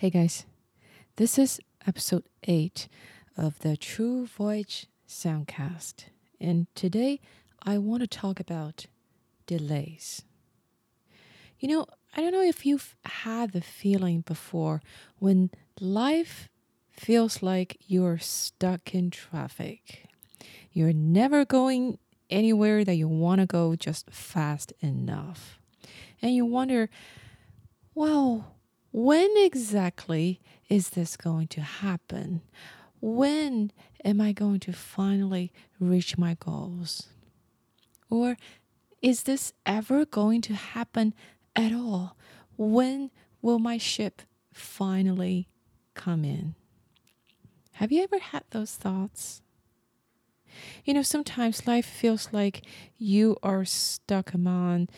Hey guys, this is episode 8 of the True Voyage Soundcast, and today I want to talk about delays. You know, I don't know if you've had the feeling before when life feels like you're stuck in traffic. You're never going anywhere that you want to go just fast enough. And you wonder, well, when exactly is this going to happen? When am I going to finally reach my goals? Or is this ever going to happen at all? When will my ship finally come in? Have you ever had those thoughts? You know, sometimes life feels like you are stuck among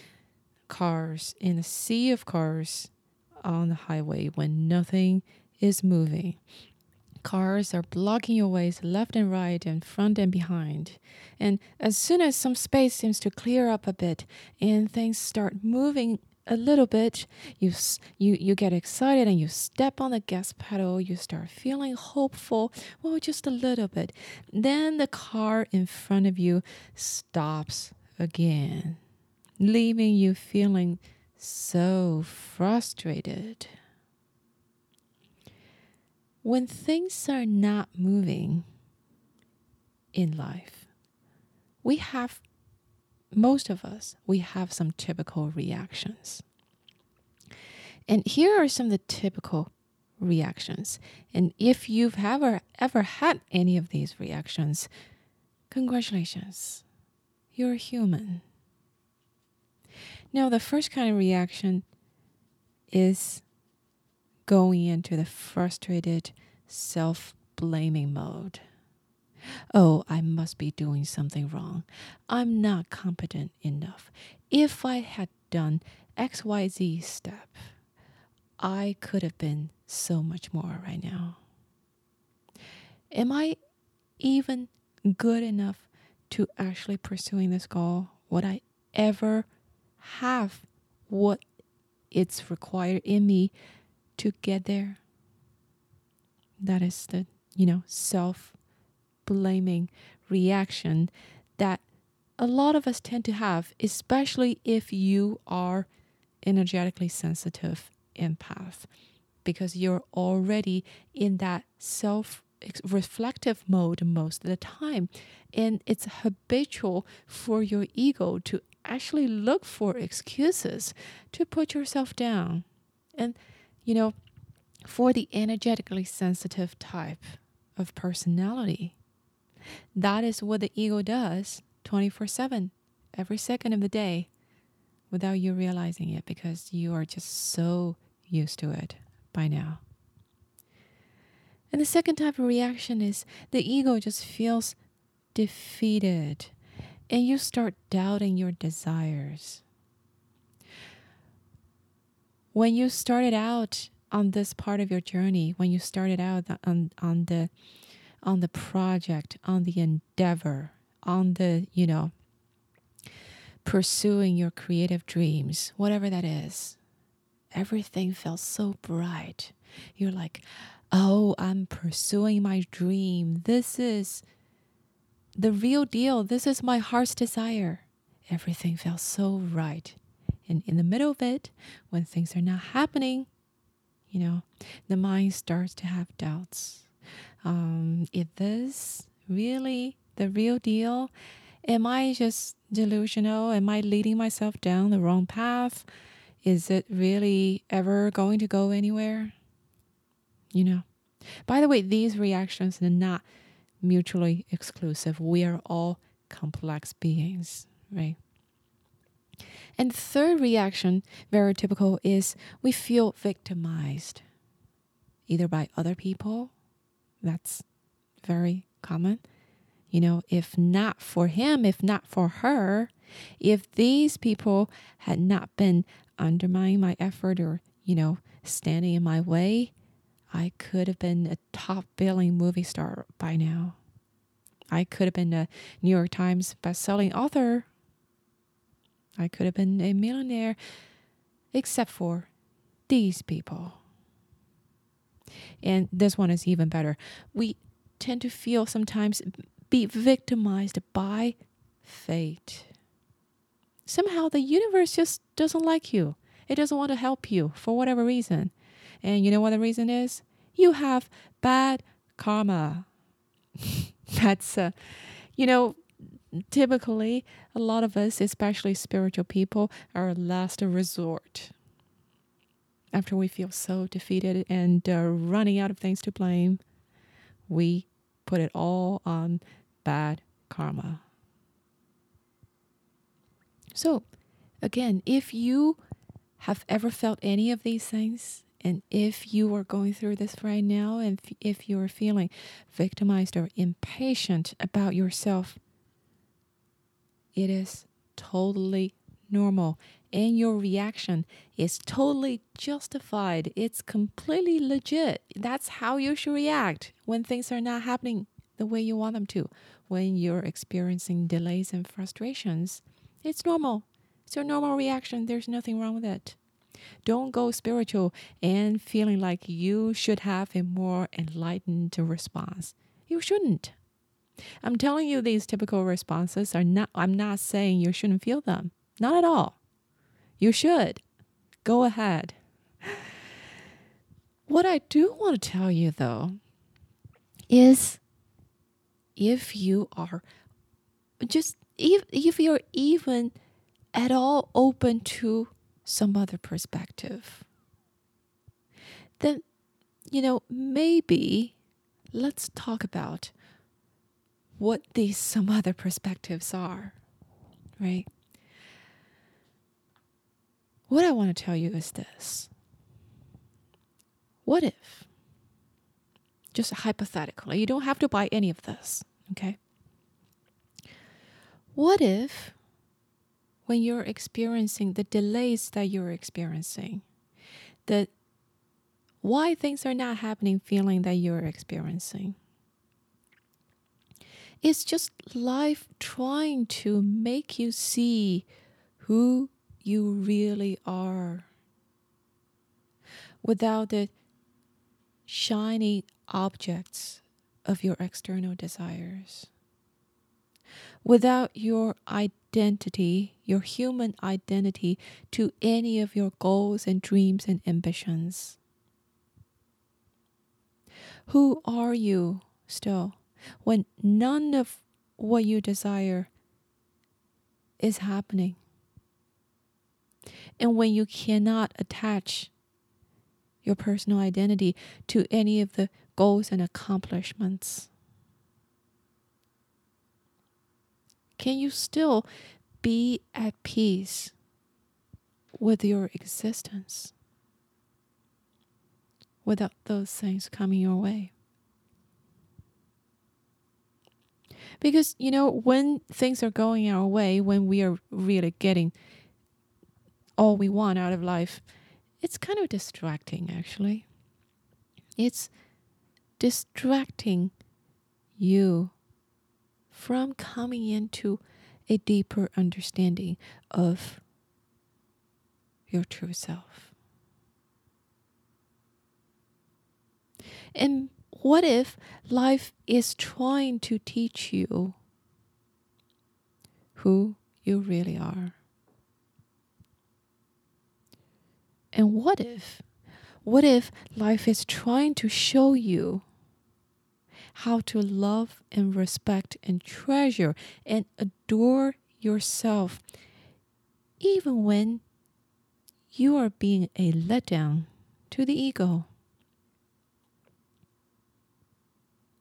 cars in a sea of cars on the highway when nothing is moving. Cars are blocking your ways left and right and front and behind. And as soon as some space seems to clear up a bit and things start moving a little bit, you you you get excited and you step on the gas pedal, you start feeling hopeful, well just a little bit. Then the car in front of you stops again, leaving you feeling so frustrated. When things are not moving in life, we have, most of us, we have some typical reactions. And here are some of the typical reactions. And if you've ever ever had any of these reactions, congratulations. You're human. Now, the first kind of reaction is going into the frustrated, self blaming mode. Oh, I must be doing something wrong. I'm not competent enough. If I had done XYZ step, I could have been so much more right now. Am I even good enough to actually pursuing this goal? Would I ever have what it's required in me to get there. That is the, you know, self blaming reaction that a lot of us tend to have, especially if you are energetically sensitive empath, because you're already in that self reflective mode most of the time. And it's habitual for your ego to actually look for excuses to put yourself down. And, you know, for the energetically sensitive type of personality, that is what the ego does 24 7, every second of the day, without you realizing it because you are just so used to it by now. And the second type of reaction is the ego just feels defeated and you start doubting your desires. When you started out on this part of your journey, when you started out on, on the on the project, on the endeavor, on the, you know, pursuing your creative dreams, whatever that is, everything felt so bright. You're like, oh, I'm pursuing my dream. This is the real deal. This is my heart's desire. Everything felt so right. And in the middle of it, when things are not happening, you know, the mind starts to have doubts. Um, is this really the real deal? Am I just delusional? Am I leading myself down the wrong path? Is it really ever going to go anywhere? You know. By the way, these reactions are not mutually exclusive. We are all complex beings, right? And third reaction, very typical, is we feel victimized, either by other people, that's very common. You know, if not for him, if not for her, if these people had not been undermining my effort or, you know, standing in my way, I could have been a top billing movie star by now. I could have been a New York Times best-selling author. I could have been a millionaire, except for these people. And this one is even better. We tend to feel sometimes be victimized by fate. Somehow the universe just doesn't like you. It doesn't want to help you for whatever reason. And you know what the reason is? You have bad karma. That's, uh, you know, typically a lot of us, especially spiritual people, are a last resort. After we feel so defeated and uh, running out of things to blame, we put it all on bad karma. So, again, if you have ever felt any of these things, and if you are going through this right now, and if you're feeling victimized or impatient about yourself, it is totally normal. And your reaction is totally justified. It's completely legit. That's how you should react when things are not happening the way you want them to. When you're experiencing delays and frustrations, it's normal. It's your normal reaction. There's nothing wrong with it. Don't go spiritual and feeling like you should have a more enlightened response. You shouldn't. I'm telling you these typical responses are not I'm not saying you shouldn't feel them. Not at all. You should. Go ahead. What I do want to tell you though is if you are just if if you're even at all open to some other perspective, then, you know, maybe let's talk about what these some other perspectives are, right? What I want to tell you is this What if, just hypothetically, you don't have to buy any of this, okay? What if when you're experiencing the delays that you're experiencing, the why things are not happening feeling that you're experiencing. It's just life trying to make you see who you really are without the shiny objects of your external desires without your identity, your human identity, to any of your goals and dreams and ambitions. Who are you still when none of what you desire is happening? And when you cannot attach your personal identity to any of the goals and accomplishments. Can you still be at peace with your existence without those things coming your way? Because, you know, when things are going our way, when we are really getting all we want out of life, it's kind of distracting, actually. It's distracting you from coming into a deeper understanding of your true self. And what if life is trying to teach you who you really are? And what if, what if life is trying to show you how to love and respect and treasure and adore yourself, even when you are being a letdown to the ego.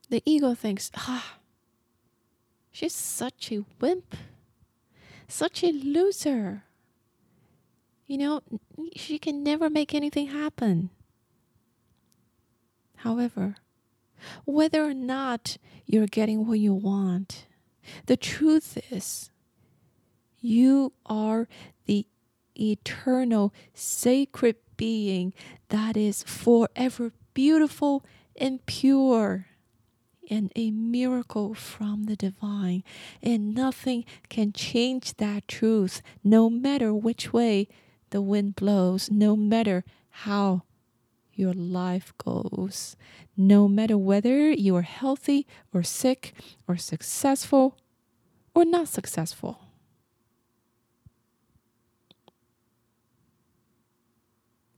The ego thinks, ah, she's such a wimp, such a loser. You know, she can never make anything happen. However, whether or not you're getting what you want. The truth is, you are the eternal, sacred being that is forever beautiful and pure and a miracle from the divine. And nothing can change that truth, no matter which way the wind blows, no matter how your life goes, no matter whether you are healthy or sick or successful or not successful.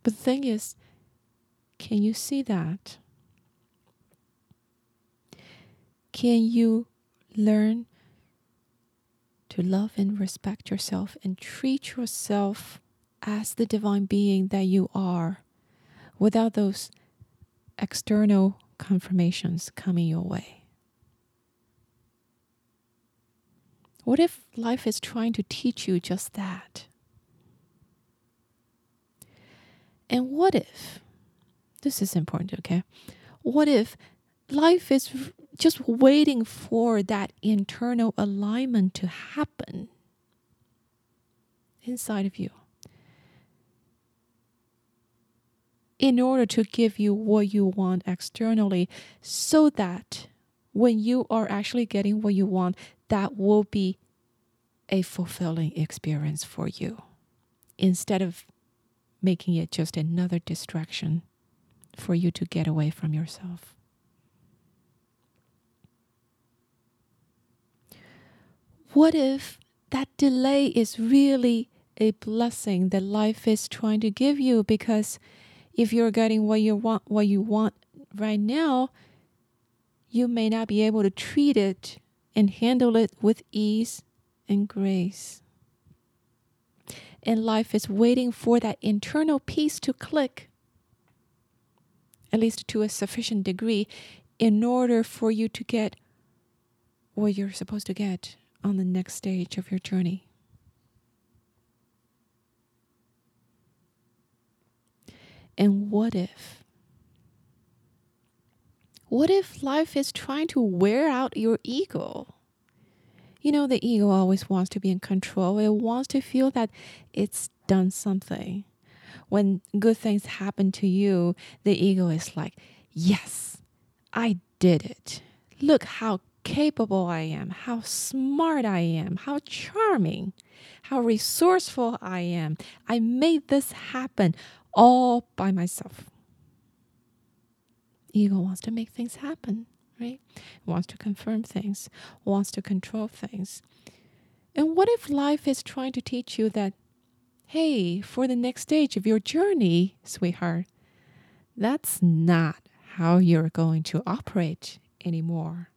But the thing is, can you see that? Can you learn to love and respect yourself and treat yourself as the divine being that you are without those external confirmations coming your way? What if life is trying to teach you just that? And what if, this is important, okay? What if life is just waiting for that internal alignment to happen inside of you in order to give you what you want externally so that when you are actually getting what you want that will be a fulfilling experience for you instead of making it just another distraction for you to get away from yourself What if that delay is really a blessing that life is trying to give you? Because if you're getting what you want, what you want right now, you may not be able to treat it and handle it with ease and grace. And life is waiting for that internal peace to click, at least to a sufficient degree, in order for you to get what you're supposed to get on the next stage of your journey. And what if? What if life is trying to wear out your ego? You know, the ego always wants to be in control. It wants to feel that it's done something. When good things happen to you, the ego is like, Yes, I did it. Look how capable I am, how smart I am, how charming, how resourceful I am. I made this happen all by myself. Ego wants to make things happen, right? Wants to confirm things, wants to control things. And what if life is trying to teach you that, hey, for the next stage of your journey, sweetheart, that's not how you're going to operate anymore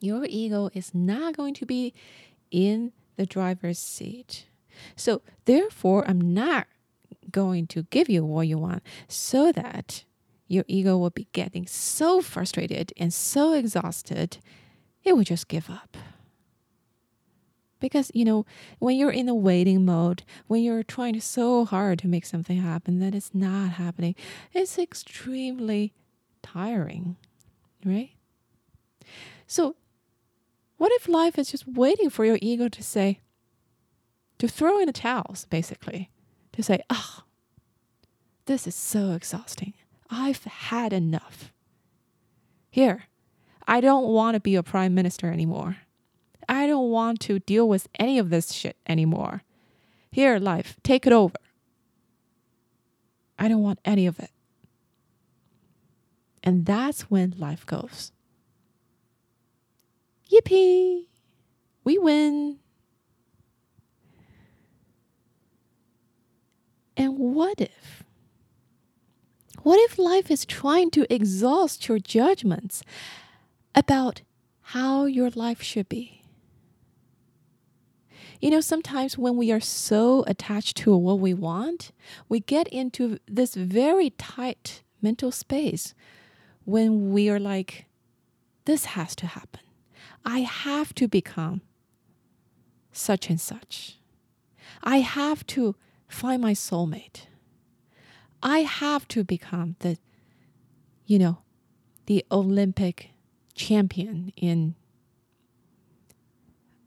your ego is not going to be in the driver's seat. So, therefore, I'm not going to give you what you want so that your ego will be getting so frustrated and so exhausted, it will just give up. Because, you know, when you're in the waiting mode, when you're trying so hard to make something happen that is not happening, it's extremely tiring, right? So what if life is just waiting for your ego to say, to throw in the towels, basically, to say, oh, this is so exhausting. I've had enough. Here, I don't want to be a prime minister anymore. I don't want to deal with any of this shit anymore. Here, life, take it over. I don't want any of it. And that's when life goes. Yippee! We win. And what if? What if life is trying to exhaust your judgments about how your life should be? You know, sometimes when we are so attached to what we want, we get into this very tight mental space when we are like, this has to happen. I have to become such and such. I have to find my soulmate. I have to become the, you know, the Olympic champion in,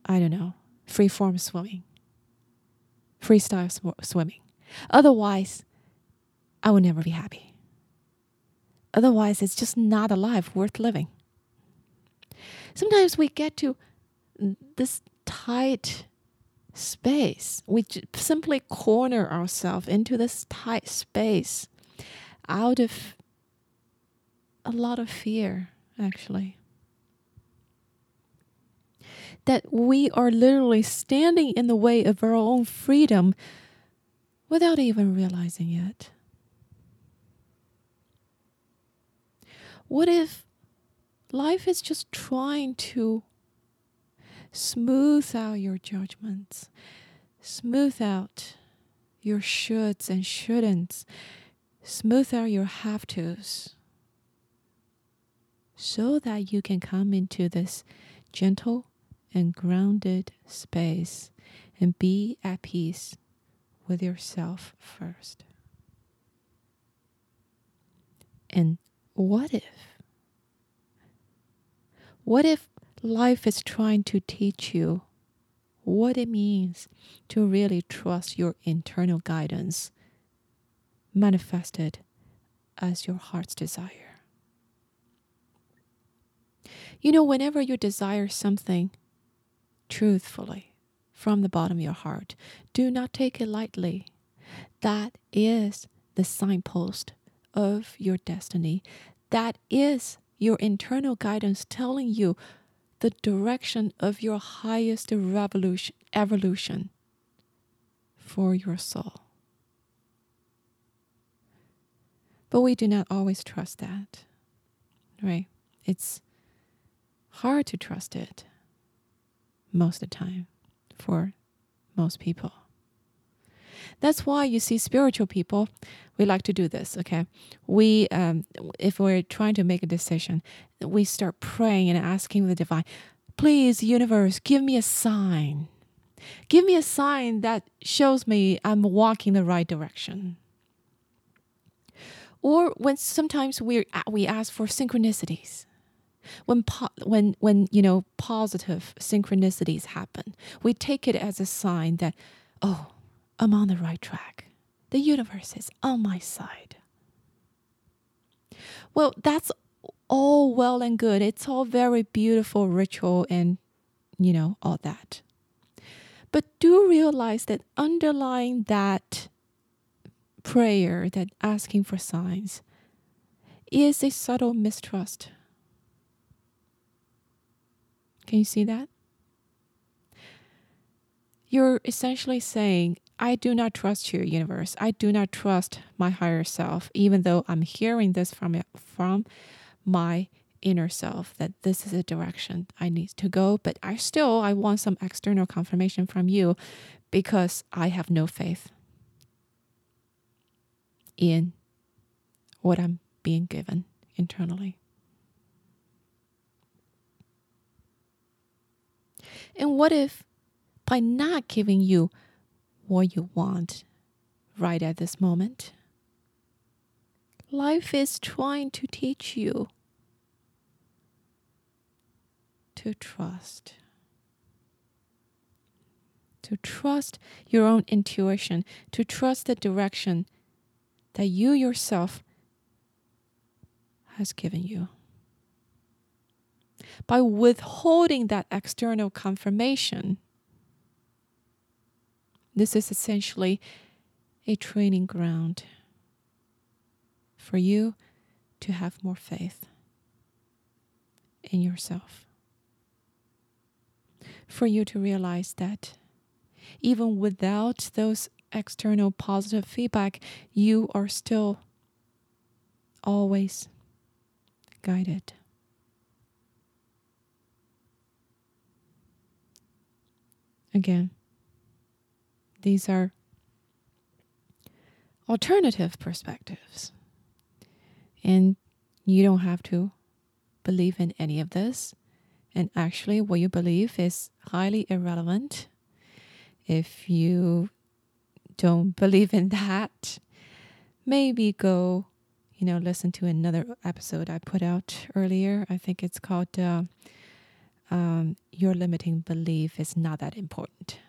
I don't know, free form swimming, freestyle sw- swimming. Otherwise, I will never be happy. Otherwise, it's just not a life worth living sometimes we get to this tight space. We simply corner ourselves into this tight space. out of a lot of fear, actually. That we are literally standing in the way of our own freedom without even realizing it. What if life is just trying to smooth out your judgments, smooth out your shoulds and shouldn'ts, smooth out your have tos, so that you can come into this gentle and grounded space and be at peace with yourself first. And what if? What if life is trying to teach you what it means to really trust your internal guidance manifested as your heart's desire. You know, whenever you desire something truthfully from the bottom of your heart, do not take it lightly. That is the signpost of your destiny. That is your internal guidance telling you the direction of your highest revolution, evolution for your soul. But we do not always trust that, right? It's hard to trust it most of the time for most people. That's why you see spiritual people, we like to do this, okay? We, um, if we're trying to make a decision, we start praying and asking the divine, please, universe, give me a sign. Give me a sign that shows me I'm walking the right direction. Or when sometimes we we ask for synchronicities. When po- when when you know positive synchronicities happen, we take it as a sign that oh, I'm on the right track. The universe is on my side. Well, that's all well and good. It's all very beautiful ritual and, you know, all that. But do realize that underlying that prayer, that asking for signs, is a subtle mistrust. Can you see that? You're essentially saying, I do not trust you, universe. I do not trust my higher self, even though I'm hearing this from from my inner self that this is a direction I need to go. But I still I want some external confirmation from you because I have no faith in what I'm being given internally. And what if by not giving you what you want right at this moment. Life is trying to teach you to trust. To trust your own intuition, to trust the direction that you yourself has given you. By withholding that external confirmation, this is essentially a training ground for you to have more faith in yourself. For you to realize that even without those external positive feedback, you are still always guided. Again, these are alternative perspectives. And you don't have to believe in any of this. And actually, what you believe is highly irrelevant. If you don't believe in that, maybe go, you know, listen to another episode I put out earlier. I think it's called uh, um, Your Limiting Belief is Not That Important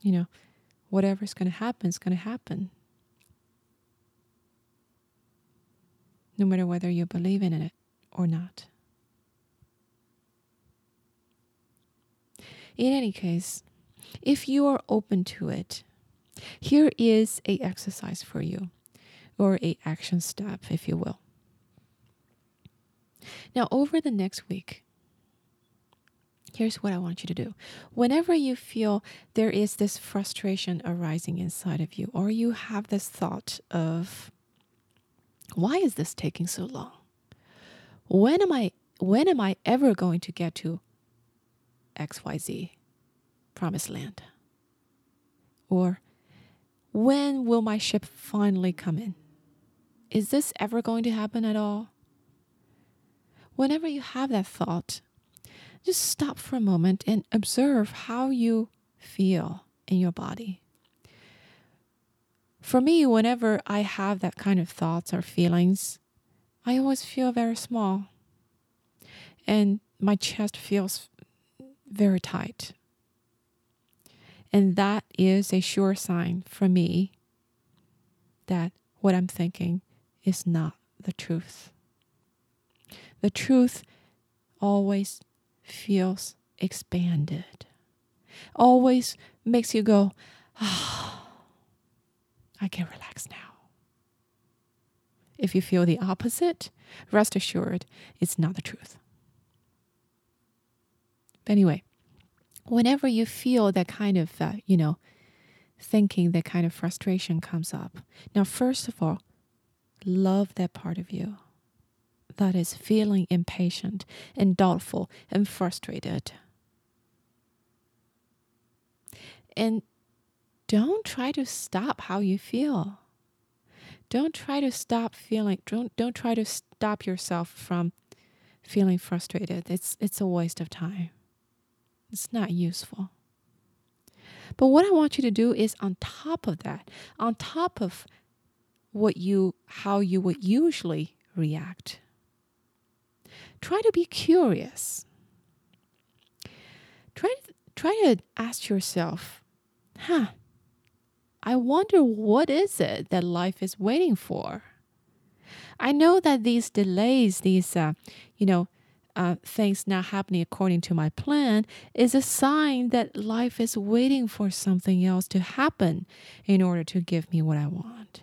you know, whatever's going to happen is going to happen. No matter whether you believe in it or not. In any case, if you are open to it, here is a exercise for you. or a action step, if you will. Now, over the next week, here's what I want you to do. Whenever you feel there is this frustration arising inside of you, or you have this thought of, why is this taking so long? When am I when am I ever going to get to XYZ promised land? Or when will my ship finally come in? Is this ever going to happen at all? Whenever you have that thought, just stop for a moment and observe how you feel in your body. For me, whenever I have that kind of thoughts or feelings, I always feel very small. And my chest feels very tight. And that is a sure sign for me that what I'm thinking is not the truth. The truth always feels expanded, always makes you go, oh, I can relax now. If you feel the opposite, rest assured it's not the truth. But anyway, whenever you feel that kind of, uh, you know, thinking, that kind of frustration comes up, now, first of all, love that part of you that is feeling impatient and doubtful and frustrated. And don't try to stop how you feel. Don't try to stop feeling don't don't try to stop yourself from feeling frustrated. It's it's a waste of time. It's not useful. But what I want you to do is on top of that, on top of what you how you would usually react, try to be curious. Try try to ask yourself, huh, I wonder what is it that life is waiting for? I know that these delays, these, uh, you know, uh, things not happening according to my plan is a sign that life is waiting for something else to happen in order to give me what I want.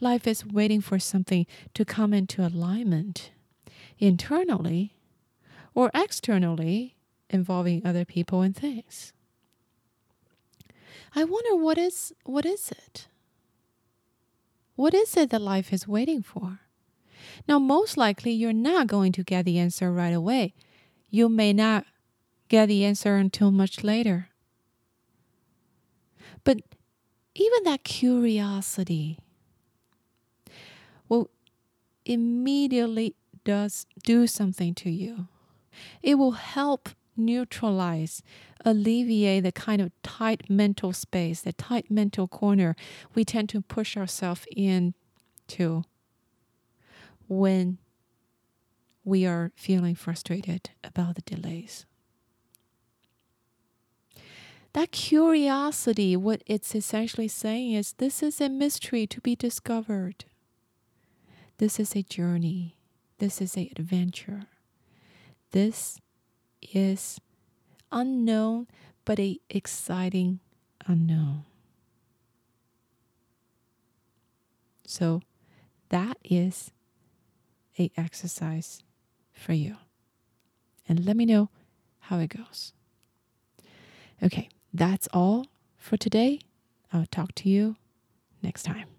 Life is waiting for something to come into alignment internally or externally involving other people and things. I wonder what is what is it? What is it that life is waiting for? Now, most likely, you're not going to get the answer right away. You may not get the answer until much later. But even that curiosity will immediately does do something to you. It will help neutralize, alleviate the kind of tight mental space, the tight mental corner we tend to push ourselves into when we are feeling frustrated about the delays. That curiosity, what it's essentially saying is this is a mystery to be discovered. This is a journey. This is an adventure. This is unknown, but a exciting unknown. So that is a exercise for you. And let me know how it goes. Okay, that's all for today. I'll talk to you next time.